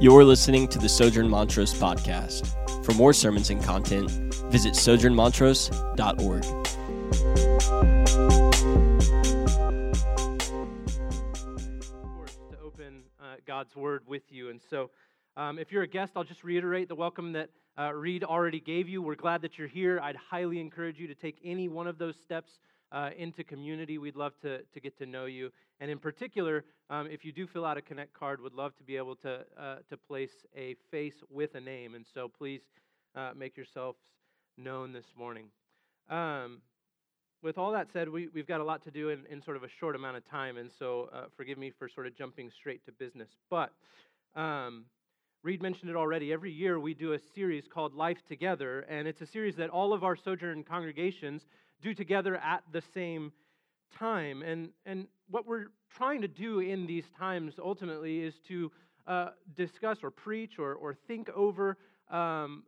You're listening to the Sojourn Montrose podcast. For more sermons and content, visit sojournmontrose.org. to open uh, God's Word with you. And so, um, if you're a guest, I'll just reiterate the welcome that uh, Reed already gave you. We're glad that you're here. I'd highly encourage you to take any one of those steps uh, into community. We'd love to, to get to know you. And in particular, um, if you do fill out a Connect card, would love to be able to, uh, to place a face with a name. And so please uh, make yourselves known this morning. Um, with all that said, we, we've got a lot to do in, in sort of a short amount of time. And so uh, forgive me for sort of jumping straight to business. But um, Reed mentioned it already. Every year we do a series called Life Together, and it's a series that all of our Sojourn congregations do together at the same time. And, and what we're trying to do in these times ultimately is to uh, discuss or preach or, or think over um,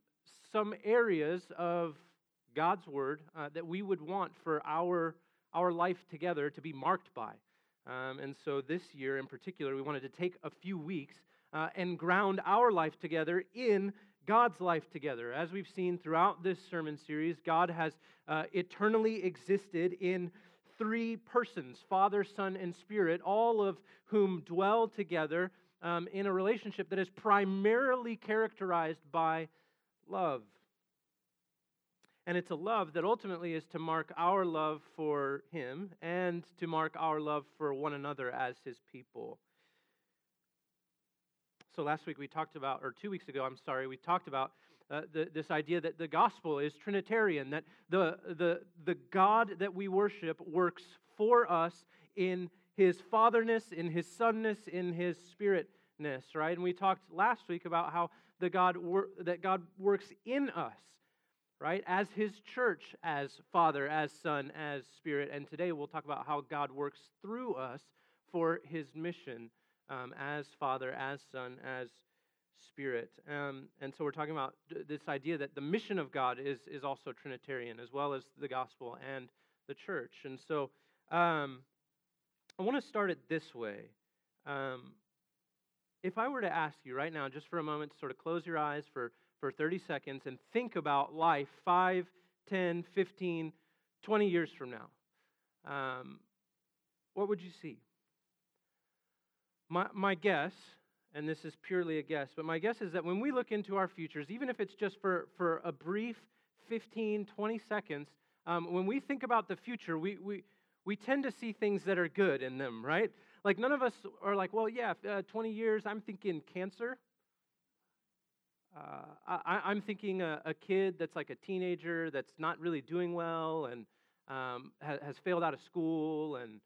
some areas of God's Word uh, that we would want for our, our life together to be marked by. Um, and so this year in particular, we wanted to take a few weeks uh, and ground our life together in God's life together. As we've seen throughout this sermon series, God has uh, eternally existed in three persons Father, Son, and Spirit, all of whom dwell together um, in a relationship that is primarily characterized by love. And it's a love that ultimately is to mark our love for Him and to mark our love for one another as His people. So last week we talked about, or two weeks ago, I'm sorry, we talked about uh, the, this idea that the gospel is Trinitarian, that the, the, the God that we worship works for us in his fatherness, in his sonness, in his spiritness, right? And we talked last week about how the God wor- that God works in us, right? As his church, as Father, as Son, as Spirit. And today we'll talk about how God works through us for his mission um, as Father, as Son, as Spirit. Um, and so we're talking about this idea that the mission of God is, is also Trinitarian, as well as the gospel and the church. And so um, I want to start it this way. Um, if I were to ask you right now, just for a moment, to sort of close your eyes for, for 30 seconds and think about life 5, 10, 15, 20 years from now, um, what would you see? My, my guess, and this is purely a guess, but my guess is that when we look into our futures, even if it's just for, for a brief 15, 20 seconds, um, when we think about the future, we, we, we tend to see things that are good in them, right? Like, none of us are like, well, yeah, uh, 20 years, I'm thinking cancer. Uh, I, am thinking a, a, kid that's like a teenager that's not really doing well and um, has, has failed out of school and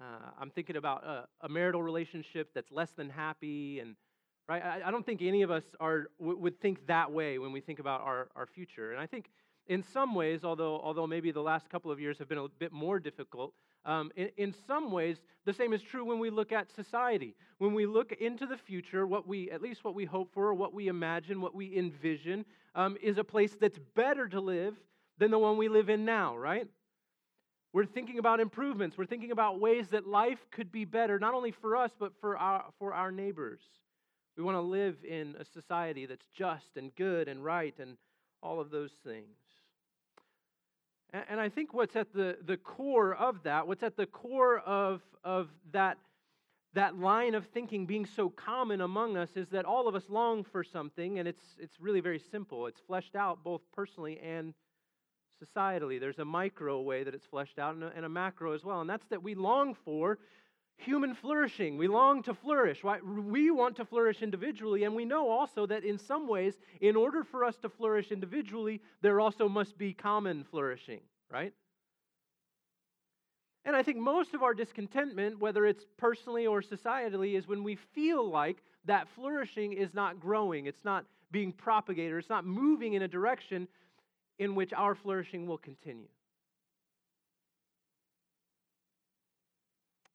uh, I'm thinking about a, a, marital relationship that's less than happy, and right. I, I don't think any of us are w- would think that way when we think about our, our future. And I think in some ways, although although maybe the last couple of years have been a bit more difficult, um, in, in some ways the same is true when we look at society. When we look into the future, what we at least what we hope for, what we imagine, what we envision, um, is a place that's better to live than the one we live in now. Right. We're thinking about improvements. We're thinking about ways that life could be better, not only for us, but for our, for our neighbors. We want to live in a society that's just and good and right and all of those things. And, and I think what's at the, the core of that, what's at the core of, of that, that line of thinking being so common among us, is that all of us long for something, and it's, it's really very simple. It's fleshed out both personally and societally. There's a micro way that it's fleshed out and a, and a macro as well. And that's that we long for human flourishing. We long to flourish. Right? We want to flourish individually, and we know also that in some ways, in order for us to flourish individually, there also must be common flourishing, right? And I think most of our discontentment, whether it's personally or societally, is when we feel like that flourishing is not growing, it's not being propagated, it's not moving in a direction in which our flourishing will continue.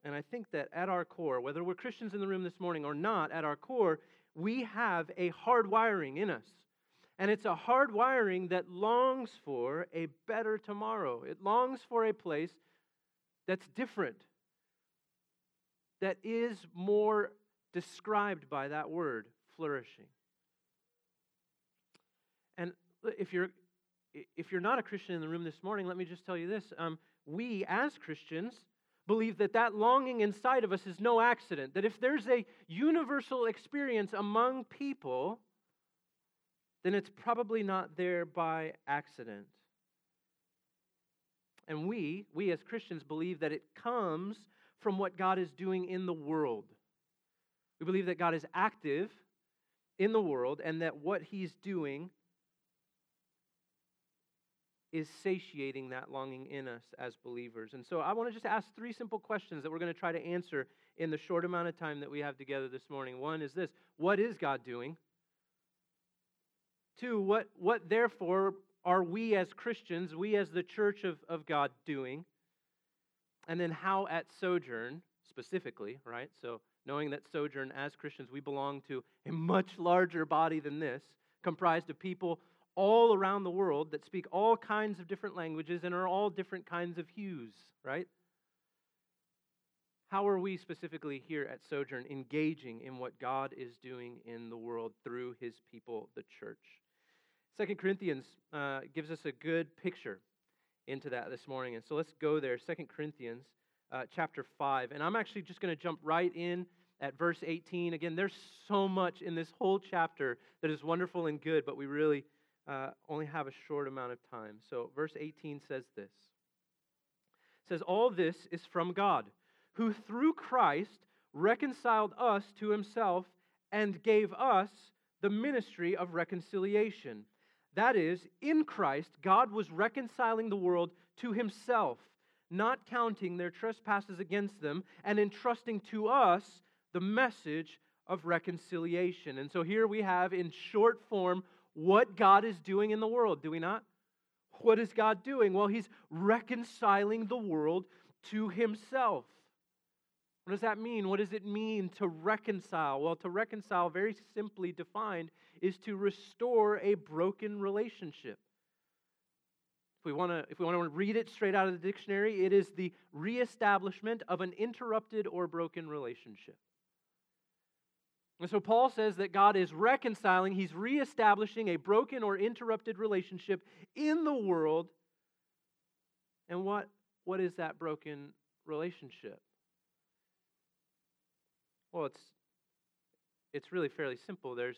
And I think that at our core, whether we're Christians in the room this morning or not, at our core, we have a hard wiring in us. And it's a hard wiring that longs for a better tomorrow. It longs for a place that's different, that is more described by that word flourishing. And if you're if you're not a Christian in the room this morning, let me just tell you this: um, we as Christians believe that that longing inside of us is no accident. That if there's a universal experience among people, then it's probably not there by accident. And we, we as Christians, believe that it comes from what God is doing in the world. We believe that God is active in the world and that what He's doing is satiating that longing in us as believers. And so I want to just ask three simple questions that we're going to try to answer in the short amount of time that we have together this morning. One is this What is God doing? Two, what, what therefore are we as Christians, we as the church of, of God, doing? And then how at Sojourn, specifically, right? So knowing that Sojourn, as Christians, we belong to a much larger body than this, comprised of people all around the world that speak all kinds of different languages and are all different kinds of hues, right? How are we specifically here at Sojourn engaging in what God is doing in the world through his people, the church? Second Corinthians uh, gives us a good picture into that this morning. And so let's go there. Second Corinthians uh, chapter 5. And I'm actually just going to jump right in at verse 18. Again, there's so much in this whole chapter that is wonderful and good, but we really uh, only have a short amount of time. So, verse 18 says this it says, All this is from God, who through Christ reconciled us to himself and gave us the ministry of reconciliation. That is, in Christ, God was reconciling the world to himself, not counting their trespasses against them, and entrusting to us the message of reconciliation. And so here we have, in short form, what God is doing in the world, do we not? What is God doing? Well, He's reconciling the world to Himself. What does that mean? What does it mean to reconcile? Well, to reconcile, very simply defined, is to restore a broken relationship. If we want to, if we want to read it straight out of the dictionary, it is the reestablishment of an interrupted or broken relationship. And so Paul says that God is reconciling, he's reestablishing a broken or interrupted relationship in the world. And what, what is that broken relationship? Well, it's, it's really fairly simple. There's,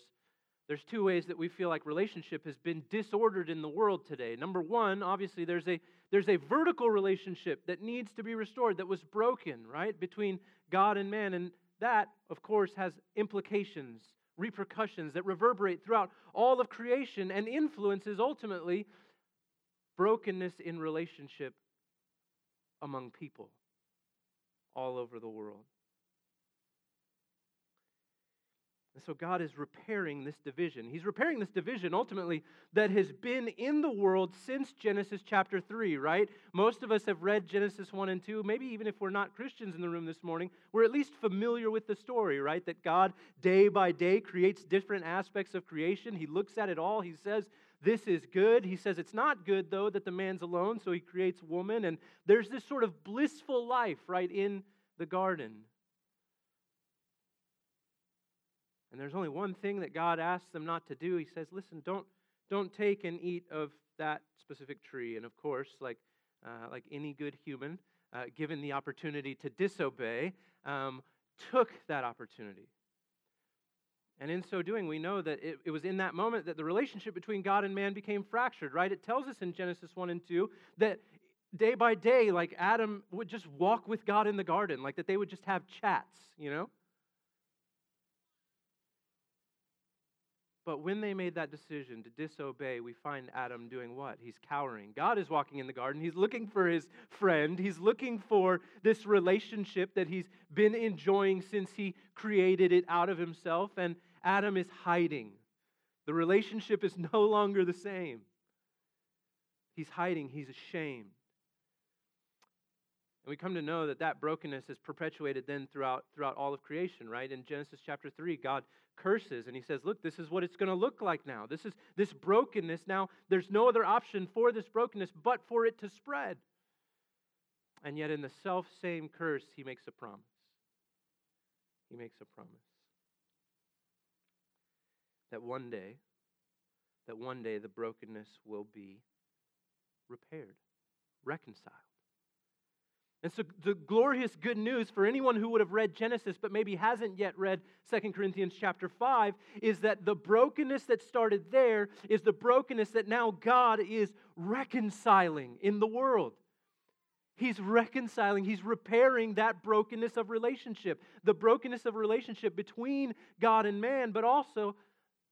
there's two ways that we feel like relationship has been disordered in the world today. Number one, obviously, there's a, there's a vertical relationship that needs to be restored, that was broken, right, between God and man. And that, of course, has implications, repercussions that reverberate throughout all of creation and influences ultimately brokenness in relationship among people all over the world. And so God is repairing this division. He's repairing this division ultimately that has been in the world since Genesis chapter 3, right? Most of us have read Genesis 1 and 2. Maybe even if we're not Christians in the room this morning, we're at least familiar with the story, right? That God, day by day, creates different aspects of creation. He looks at it all. He says, This is good. He says, It's not good, though, that the man's alone. So he creates woman. And there's this sort of blissful life, right, in the garden. And there's only one thing that God asks them not to do. He says, listen, don't, don't take and eat of that specific tree. And of course, like, uh, like any good human, uh, given the opportunity to disobey, um, took that opportunity. And in so doing, we know that it, it, was in that moment that the relationship between God and man became fractured, right? It tells us in Genesis 1 and 2 that day by day, like Adam would just walk with God in the garden, like that they would just have chats, you know? But when they made that decision to disobey, we find Adam doing what? He's cowering. God is walking in the garden. He's looking for his friend. He's looking for this relationship that he's been enjoying since he created it out of himself. And Adam is hiding. The relationship is no longer the same. He's hiding. He's ashamed. And we come to know that that brokenness is perpetuated then throughout, throughout all of creation, right? In Genesis chapter 3, God curses and he says, Look, this is what it's going to look like now. This is this brokenness. Now, there's no other option for this brokenness but for it to spread. And yet, in the self same curse, he makes a promise. He makes a promise. that one day, that one day the brokenness will be repaired, reconciled. And so, the glorious good news for anyone who would have read Genesis but maybe hasn't yet read 2 Corinthians chapter 5 is that the brokenness that started there is the brokenness that now God is reconciling in the world. He's reconciling, he's repairing that brokenness of relationship, the brokenness of relationship between God and man, but also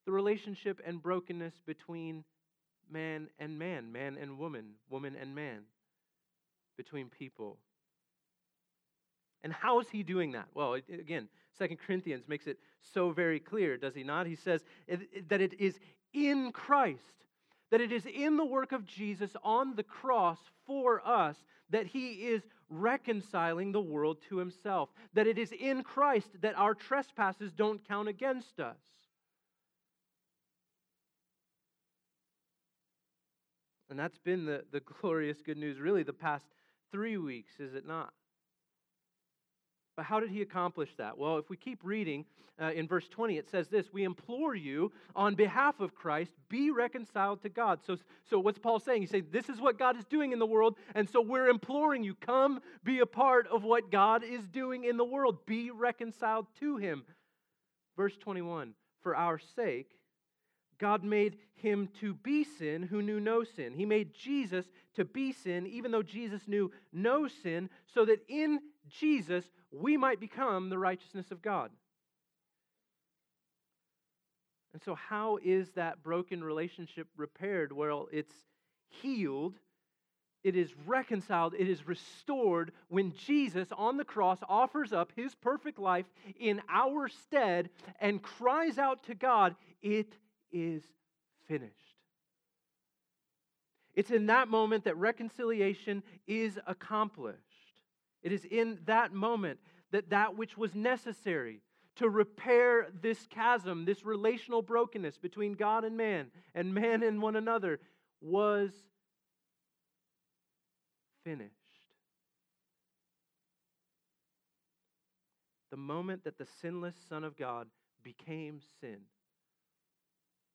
the relationship and brokenness between man and man, man and woman, woman and man, between people. And how is he doing that? Well, again, Second Corinthians makes it so very clear, does he not? He says that it is in Christ, that it is in the work of Jesus on the cross for us that he is reconciling the world to himself, that it is in Christ that our trespasses don't count against us. And that's been the, the glorious good news, really, the past three weeks, is it not? But how did he accomplish that? Well, if we keep reading uh, in verse 20, it says this We implore you on behalf of Christ, be reconciled to God. So, so what's Paul saying? He's saying, This is what God is doing in the world, and so we're imploring you, come be a part of what God is doing in the world. Be reconciled to him. Verse 21 For our sake, God made him to be sin who knew no sin. He made Jesus to be sin, even though Jesus knew no sin, so that in Jesus we might become the righteousness of God. And so, how is that broken relationship repaired? Well, it's healed, it is reconciled, it is restored when Jesus on the cross offers up his perfect life in our stead and cries out to God, It is finished. It's in that moment that reconciliation is accomplished. It is in that moment that that which was necessary to repair this chasm, this relational brokenness between God and man, and man and one another, was finished. The moment that the sinless Son of God became sin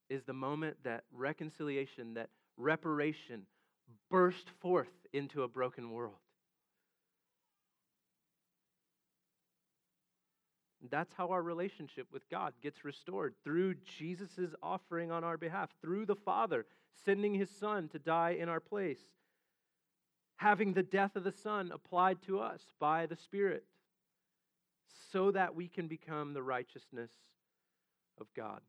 is the moment that reconciliation, that reparation burst forth into a broken world. That's how our relationship with God gets restored through Jesus' offering on our behalf, through the Father sending his Son to die in our place, having the death of the Son applied to us by the Spirit, so that we can become the righteousness of God.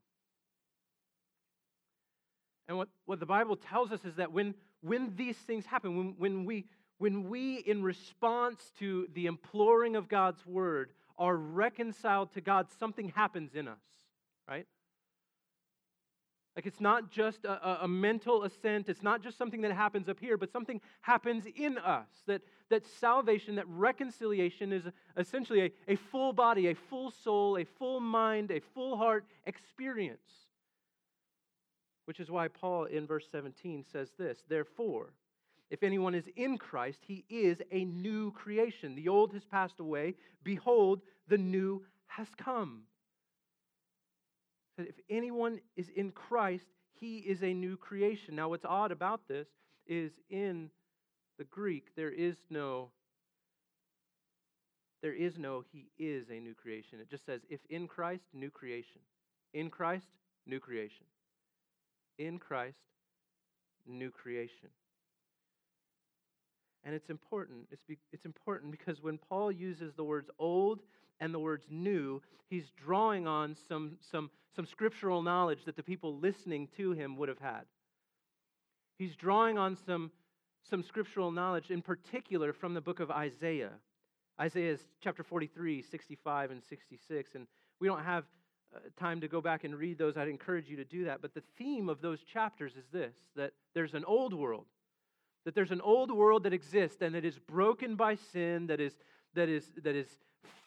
And what, what the Bible tells us is that when, when these things happen, when, when, we, when we, in response to the imploring of God's word, are reconciled to God, something happens in us, right? Like it's not just a, a, mental assent, it's not just something that happens up here, but something happens in us. That, that salvation, that reconciliation is essentially a, a full body, a full soul, a full mind, a full heart experience. Which is why Paul in verse 17 says this Therefore, if anyone is in Christ, he is a new creation. The old has passed away. Behold, the new has come. if anyone is in Christ, he is a new creation. Now, what's odd about this is in the Greek, there is no there is no he is a new creation. It just says if in Christ, new creation. In Christ, new creation. In Christ, new creation. And it's important. It's, be, it's important because when Paul uses the words old and the words new, he's drawing on some, some, some scriptural knowledge that the people listening to him would have had. He's drawing on some, some scriptural knowledge, in particular from the book of Isaiah. Isaiah is chapter 43, 65, and 66. And we don't have uh, time to go back and read those. I'd encourage you to do that. But the theme of those chapters is this that there's an old world that there's an old world that exists and that is broken by sin, that is, that is, that is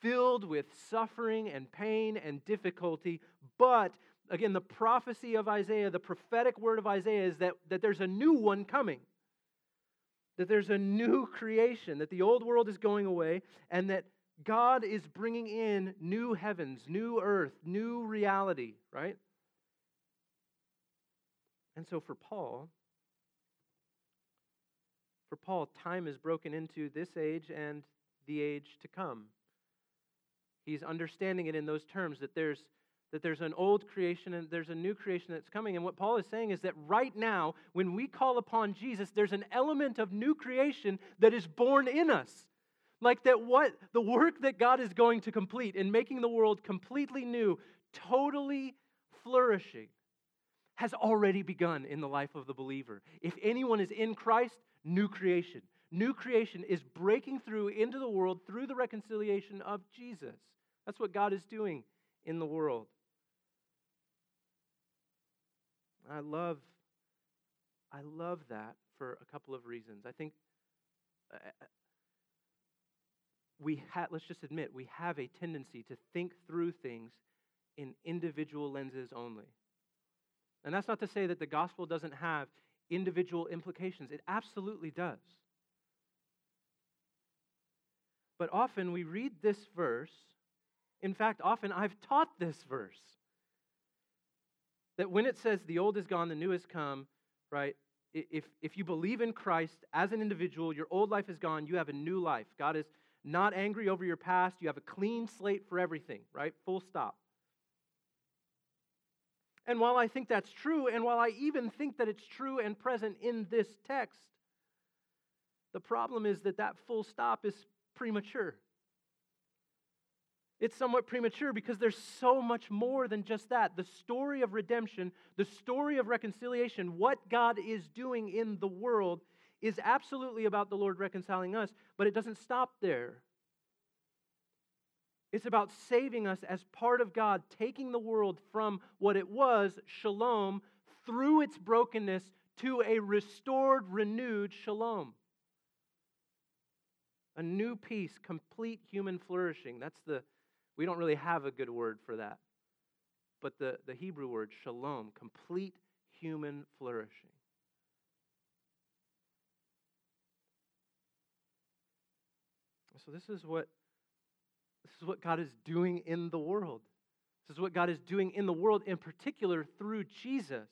filled with suffering and pain and difficulty. But again, the prophecy of Isaiah, the prophetic word of Isaiah is that, that there's a new one coming. That there's a new creation, that the old world is going away, and that God is bringing in new heavens, new earth, new reality, right? And so for Paul, for Paul, time is broken into this age and the age to come. He's understanding it in those terms that there's that there's an old creation and there's a new creation that's coming. And what Paul is saying is that right now, when we call upon Jesus, there's an element of new creation that is born in us. Like that, what the work that God is going to complete in making the world completely new, totally flourishing, has already begun in the life of the believer. If anyone is in Christ, new creation. New creation is breaking through into the world through the reconciliation of Jesus. That's what God is doing in the world. I love I love that for a couple of reasons. I think uh, uh we ha- let's just admit we have a tendency to think through things in individual lenses only. And that's not to say that the gospel doesn't have individual implications. It absolutely does. But often we read this verse. In fact, often I've taught this verse. That when it says the old is gone, the new has come, right? If, if you believe in Christ as an individual, your old life is gone, you have a new life. God is not angry over your past, you have a clean slate for everything, right? Full stop. And while I think that's true, and while I even think that it's true and present in this text, the problem is that that full stop is premature. It's somewhat premature because there's so much more than just that. The story of redemption, the story of reconciliation, what God is doing in the world is absolutely about the Lord reconciling us, but it doesn't stop there. It's about saving us as part of God, taking the world from what it was, shalom, through its brokenness to a restored, renewed shalom. A new peace, complete human flourishing. That's the, we don't really have a good word for that. But the, the Hebrew word, shalom, complete human flourishing. So, this is what this is what God is doing in the world. This is what God is doing in the world, in particular through Jesus.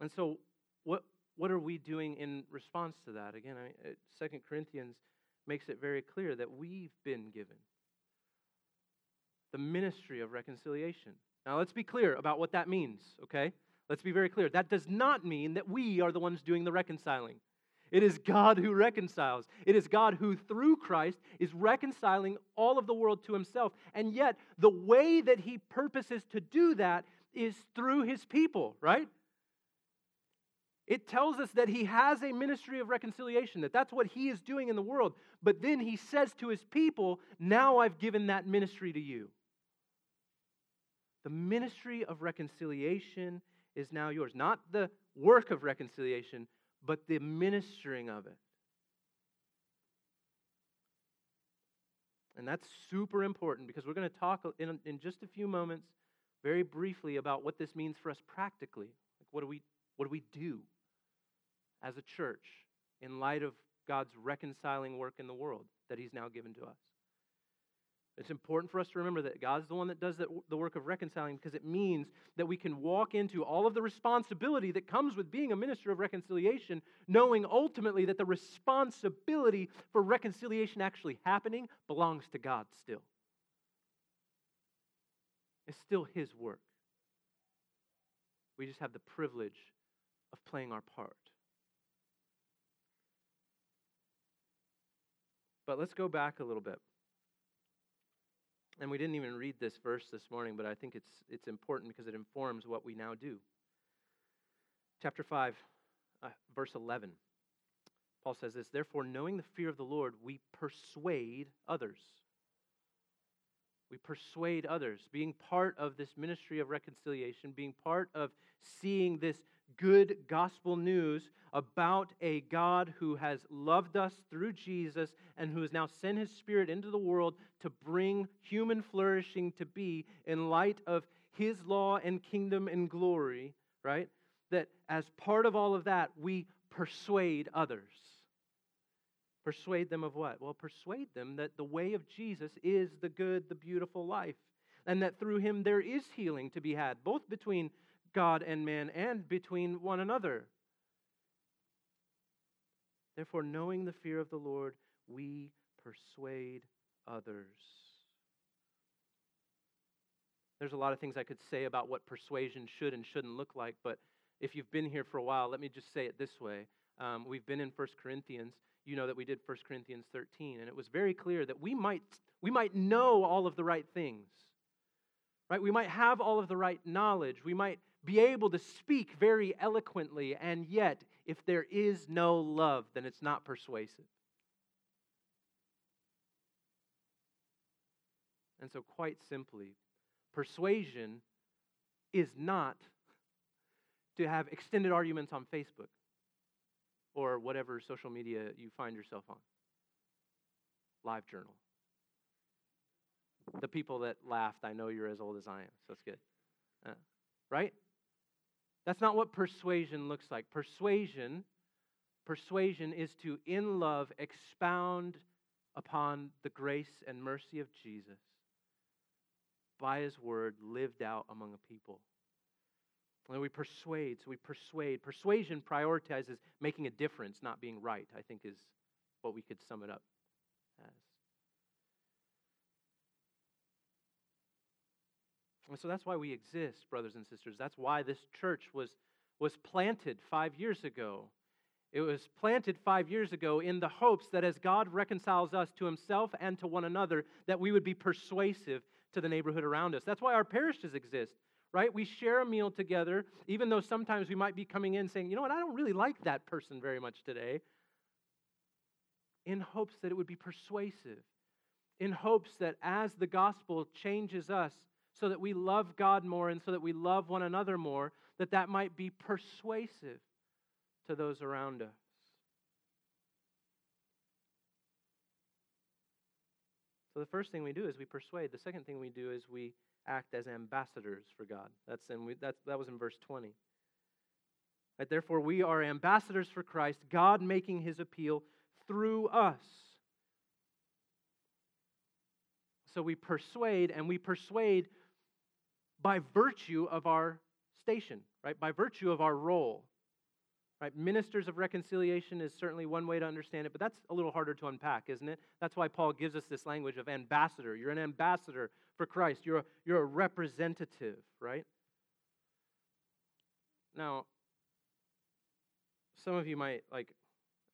And so, what, what are we doing in response to that? Again, I, Second Corinthians makes it very clear that we've been given the ministry of reconciliation. Now, let's be clear about what that means, okay? Let's be very clear. That does not mean that we are the ones doing the reconciling. It is God who reconciles. It is God who, through Christ, is reconciling all of the world to himself. And yet, the way that he purposes to do that is through his people, right? It tells us that he has a ministry of reconciliation, that that's what he is doing in the world. But then he says to his people, Now I've given that ministry to you. The ministry of reconciliation is now yours. Not the work of reconciliation, but the ministering of it. And that's super important because we're going to talk in, in just a few moments, very briefly, about what this means for us practically. Like what do we what do we do as a church in light of God's reconciling work in the world that He's now given to us? It's important for us to remember that God's the one that does the work of reconciling because it means that we can walk into all of the responsibility that comes with being a minister of reconciliation, knowing ultimately that the responsibility for reconciliation actually happening belongs to God still. It's still His work. We just have the privilege of playing our part. But let's go back a little bit. And we didn't even read this verse this morning, but I think it's, it's important because it informs what we now do. Chapter 5, uh, verse 11. Paul says this Therefore, knowing the fear of the Lord, we persuade others. We persuade others, being part of this ministry of reconciliation, being part of seeing this good gospel news about a God who has loved us through Jesus and who has now sent his Spirit into the world to bring human flourishing to be in light of his law and kingdom and glory, right? That as part of all of that, we persuade others. Persuade them of what? Well, persuade them that the way of Jesus is the good, the beautiful life, and that through him there is healing to be had, both between God and man and between one another. Therefore, knowing the fear of the Lord, we persuade others. There's a lot of things I could say about what persuasion should and shouldn't look like, but if you've been here for a while, let me just say it this way. Um, we've been in 1 Corinthians. You know that we did 1 Corinthians 13, and it was very clear that we might, we might know all of the right things, right? We might have all of the right knowledge. We might be able to speak very eloquently, and yet, if there is no love, then it's not persuasive. And so, quite simply, persuasion is not to have extended arguments on Facebook or whatever social media you find yourself on. Live journal. The people that laughed, I know you're as old as I am, so that's good. Uh, right? That's not what persuasion looks like. Persuasion, persuasion is to, in love, expound upon the grace and mercy of Jesus by his word lived out among a people. And we persuade, so we persuade. Persuasion prioritizes making a difference, not being right, I think is what we could sum it up as. And so that's why we exist, brothers and sisters. That's why this church was, was planted five years ago. It was planted five years ago in the hopes that as God reconciles us to himself and to one another, that we would be persuasive to the neighborhood around us. That's why our parishes exist, right? We share a meal together, even though sometimes we might be coming in saying, you know what, I don't really like that person very much today, in hopes that it would be persuasive, in hopes that as the gospel changes us so that we love God more and so that we love one another more, that that might be persuasive to those around us. So the first thing we do is we persuade. The second thing we do is we act as ambassadors for God. That's in we, that was in verse 20. Right, therefore, we are ambassadors for Christ, God making his appeal through us. So we persuade, and we persuade by virtue of our station, right? By virtue of our role. Right? Ministers of reconciliation is certainly one way to understand it, but that's a little harder to unpack, isn't it? That's why Paul gives us this language of ambassador. You're an ambassador for Christ. You're a, you're a representative, right? Now, some of you might like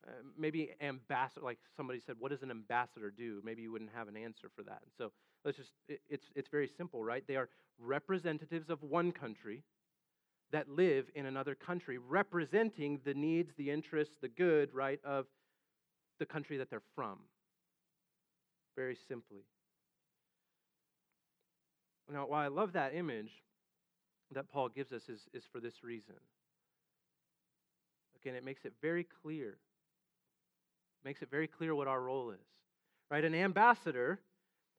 uh, maybe ambassador like somebody said what does an ambassador do maybe you wouldn't have an answer for that and so let's just it's it's very simple right they are representatives of one country that live in another country, representing the needs, the interests, the good, right, of the country that they're from. Very simply. Now, why I love that image that Paul gives us is, is for this reason. Again, it makes it very clear. Makes it very clear what our role is. Right? An ambassador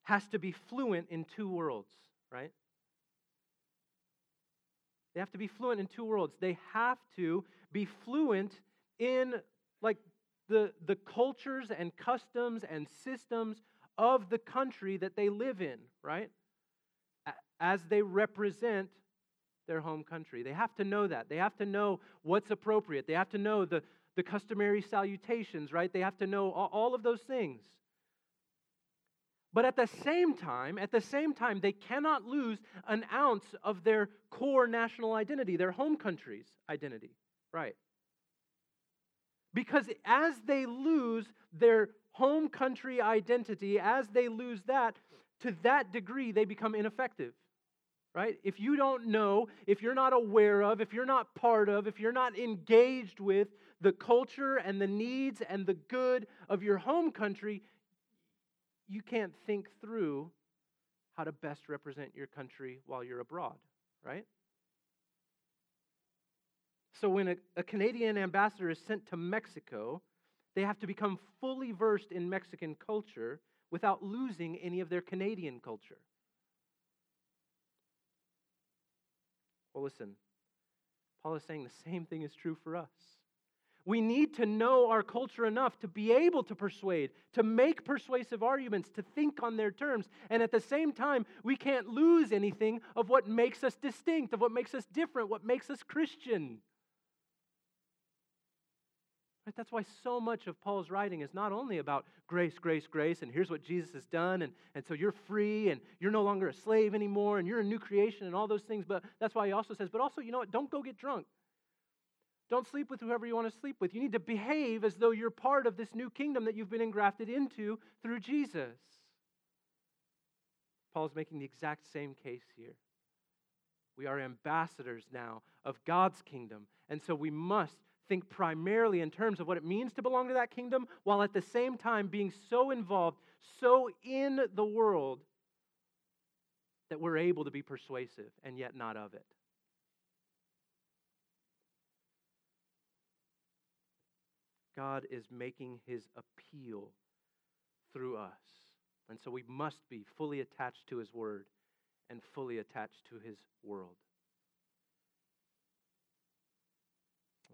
has to be fluent in two worlds, right? They have to be fluent in two worlds. They have to be fluent in like the, the cultures and customs and systems of the country that they live in, right? As they represent their home country. They have to know that. They have to know what's appropriate. They have to know the, the customary salutations, right? They have to know all, all of those things. But at the same time, at the same time, they cannot lose an ounce of their core national identity, their home country's identity, right? Because as they lose their home country identity, as they lose that, to that degree, they become ineffective, right? If you don't know, if you're not aware of, if you're not part of, if you're not engaged with the culture and the needs and the good of your home country, you can't think through how to best represent your country while you're abroad, right? So when a, a, Canadian ambassador is sent to Mexico, they have to become fully versed in Mexican culture without losing any of their Canadian culture. Well, listen, Paul is saying the same thing is true for us. We need to know our culture enough to be able to persuade, to make persuasive arguments, to think on their terms. And at the same time, we can't lose anything of what makes us distinct, of what makes us different, what makes us Christian. Right? That's why so much of Paul's writing is not only about grace, grace, grace, and here's what Jesus has done, and, and so you're free, and you're no longer a slave anymore, and you're a new creation, and all those things. But that's why he also says, but also, you know what? Don't go get drunk. Don't sleep with whoever you want to sleep with. You need to behave as though you're part of this new kingdom that you've been engrafted into through Jesus. Paul's making the exact same case here. We are ambassadors now of God's kingdom, and so we must think primarily in terms of what it means to belong to that kingdom, while at the same time being so involved, so in the world, that we're able to be persuasive and yet not of it. God is making his appeal through us. And so we must be fully attached to his word and fully attached to his world.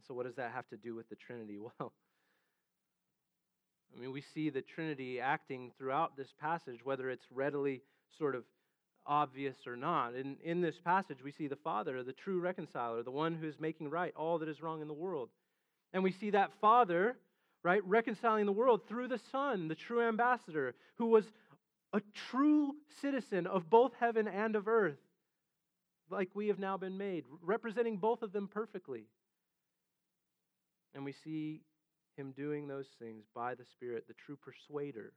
So, what does that have to do with the Trinity? Well, I mean, we see the Trinity acting throughout this passage, whether it's readily sort of obvious or not. In, in this passage, we see the Father, the true reconciler, the one who is making right all that is wrong in the world. And we see that Father, right, reconciling the world through the Son, the true ambassador, who was a true citizen of both heaven and of earth, like we have now been made, representing both of them perfectly. And we see him doing those things by the Spirit, the true persuader,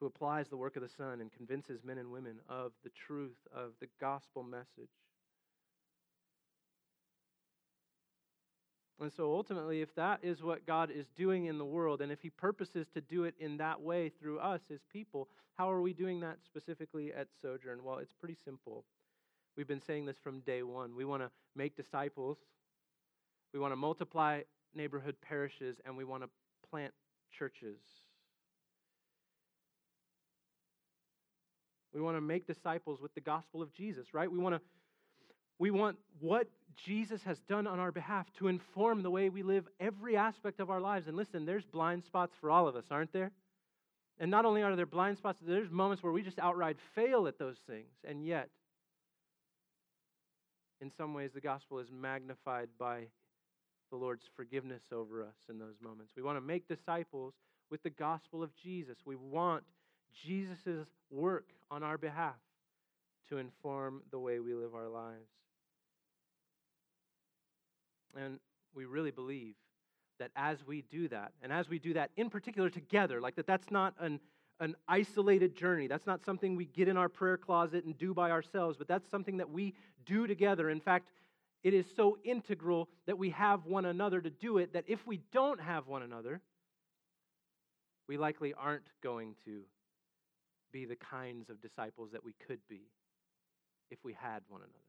who applies the work of the Son and convinces men and women of the truth of the gospel message. And so ultimately, if that is what God is doing in the world, and if He purposes to do it in that way through us, His people, how are we doing that specifically at Sojourn? Well, it's pretty simple. We've been saying this from day one. We want to make disciples, we want to multiply neighborhood parishes, and we want to plant churches. We want to make disciples with the gospel of Jesus, right? We want to we want what Jesus has done on our behalf to inform the way we live every aspect of our lives. And listen, there's blind spots for all of us, aren't there? And not only are there blind spots, there's moments where we just outright fail at those things. And yet, in some ways, the gospel is magnified by the Lord's forgiveness over us in those moments. We want to make disciples with the gospel of Jesus. We want Jesus' work on our behalf to inform the way we live our lives. And we really believe that as we do that, and as we do that in particular together, like that that's not an, an isolated journey. That's not something we get in our prayer closet and do by ourselves, but that's something that we do together. In fact, it is so integral that we have one another to do it that if we don't have one another, we likely aren't going to be the kinds of disciples that we could be if we had one another.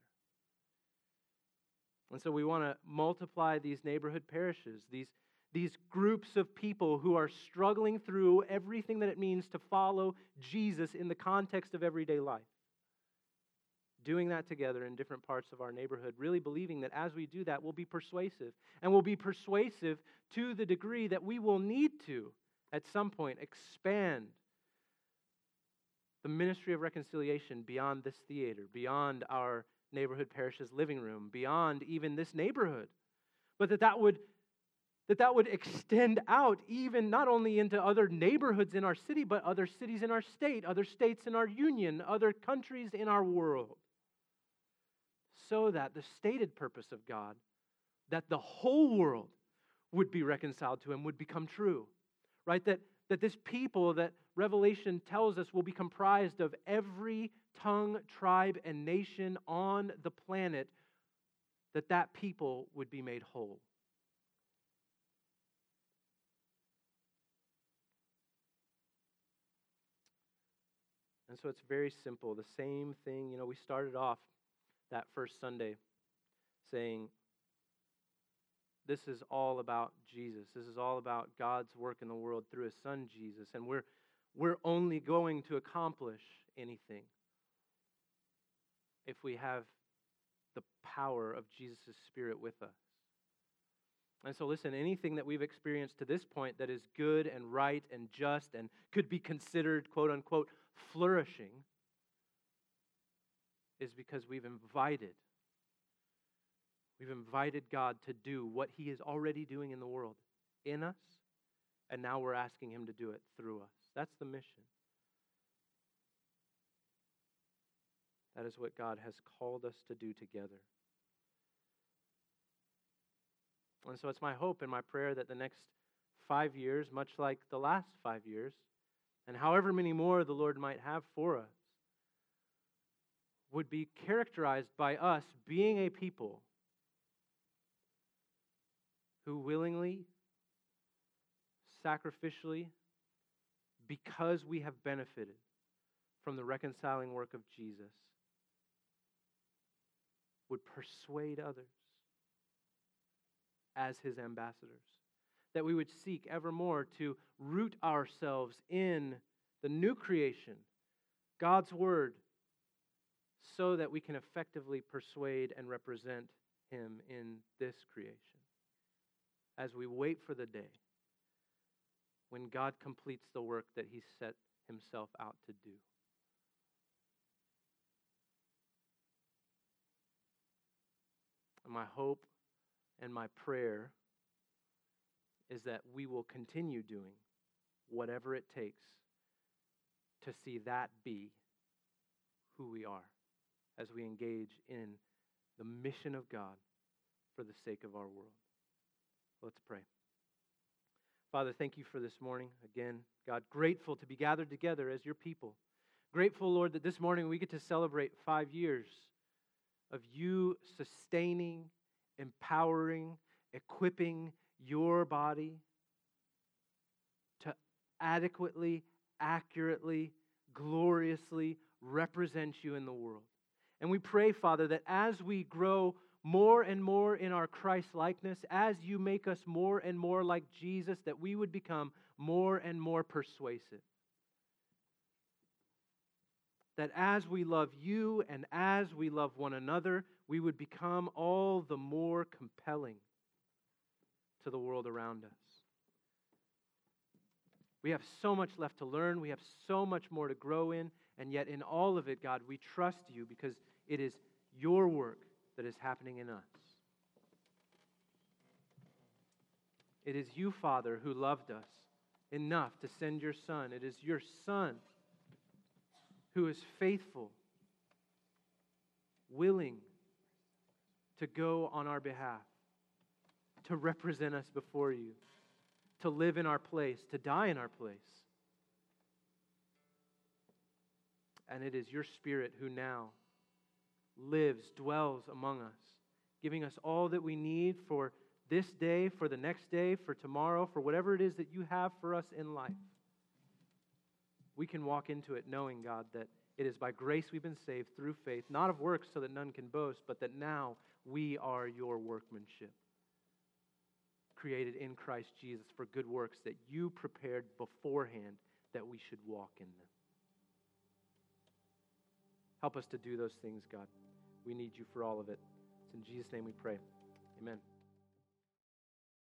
And so we want to multiply these neighborhood parishes, these, these groups of people who are struggling through everything that it means to follow Jesus in the context of everyday life. Doing that together in different parts of our neighborhood, really believing that as we do that, we'll be persuasive. And we'll be persuasive to the degree that we will need to, at some point, expand the ministry of reconciliation beyond this theater, beyond our neighborhood parish's living room, beyond even this neighborhood. But that that would that that would extend out even not only into other neighborhoods in our city, but other cities in our state, other states in our union, other countries in our world. So that the stated purpose of God, that the whole world would be reconciled to Him, would become true. Right? That, that this people that Revelation tells us will be comprised of every tongue, tribe, and nation on the planet, that that people would be made whole. And so it's very simple. The same thing, you know, we started off that first Sunday saying, this is all about Jesus. This is all about God's work in the world through his son Jesus. And we're, we're only going to accomplish anything if we have the power of Jesus' Spirit with us. And so, listen, anything that we've experienced to this point that is good and right and just and could be considered, quote unquote, flourishing is because we've invited. We've invited God to do what He is already doing in the world, in us, and now we're asking Him to do it through us. That's the mission. That is what God has called us to do together. And so it's my hope and my prayer that the next five years, much like the last five years, and however many more the Lord might have for us, would be characterized by us being a people who willingly, sacrificially, because we have benefited from the reconciling work of Jesus, would persuade others as his ambassadors. That we would seek evermore to root ourselves in the new creation, God's Word, so that we can effectively persuade and represent him in this creation. As we wait for the day when God completes the work that he set himself out to do. my hope and my prayer is that we will continue doing whatever it takes to see that be who we are as we engage in the mission of God for the sake of our world. Let's pray. Father, thank you for this morning. Again, God, grateful to be gathered together as your people. Grateful, Lord, that this morning we get to celebrate five years of you sustaining, empowering, equipping your body to adequately, accurately, gloriously represent you in the world. And we pray, Father, that as we grow more and more in our Christ likeness, as you make us more and more like Jesus, that we would become more and more persuasive. That as we love you and as we love one another, we would become all the more compelling to the world around us. We have so much left to learn, we have so much more to grow in, and yet in all of it, God, we trust you because it is your work that is happening in us. It is you, Father, who loved us enough to send your Son. It is your Son who is faithful, willing to go on our behalf, to represent us before you, to live in our place, to die in our place. And it is your Spirit who now lives, dwells among us, giving us all that we need for this day, for the next day, for tomorrow, for whatever it is that you have for us in life we can walk into it knowing, God, that it is by grace we've been saved through faith, not of works so that none can boast, but that now we are your workmanship, created in Christ Jesus for good works that you prepared beforehand that we should walk in them. Help us to do those things, God. We need you for all of it. It's in Jesus' name we pray. Amen.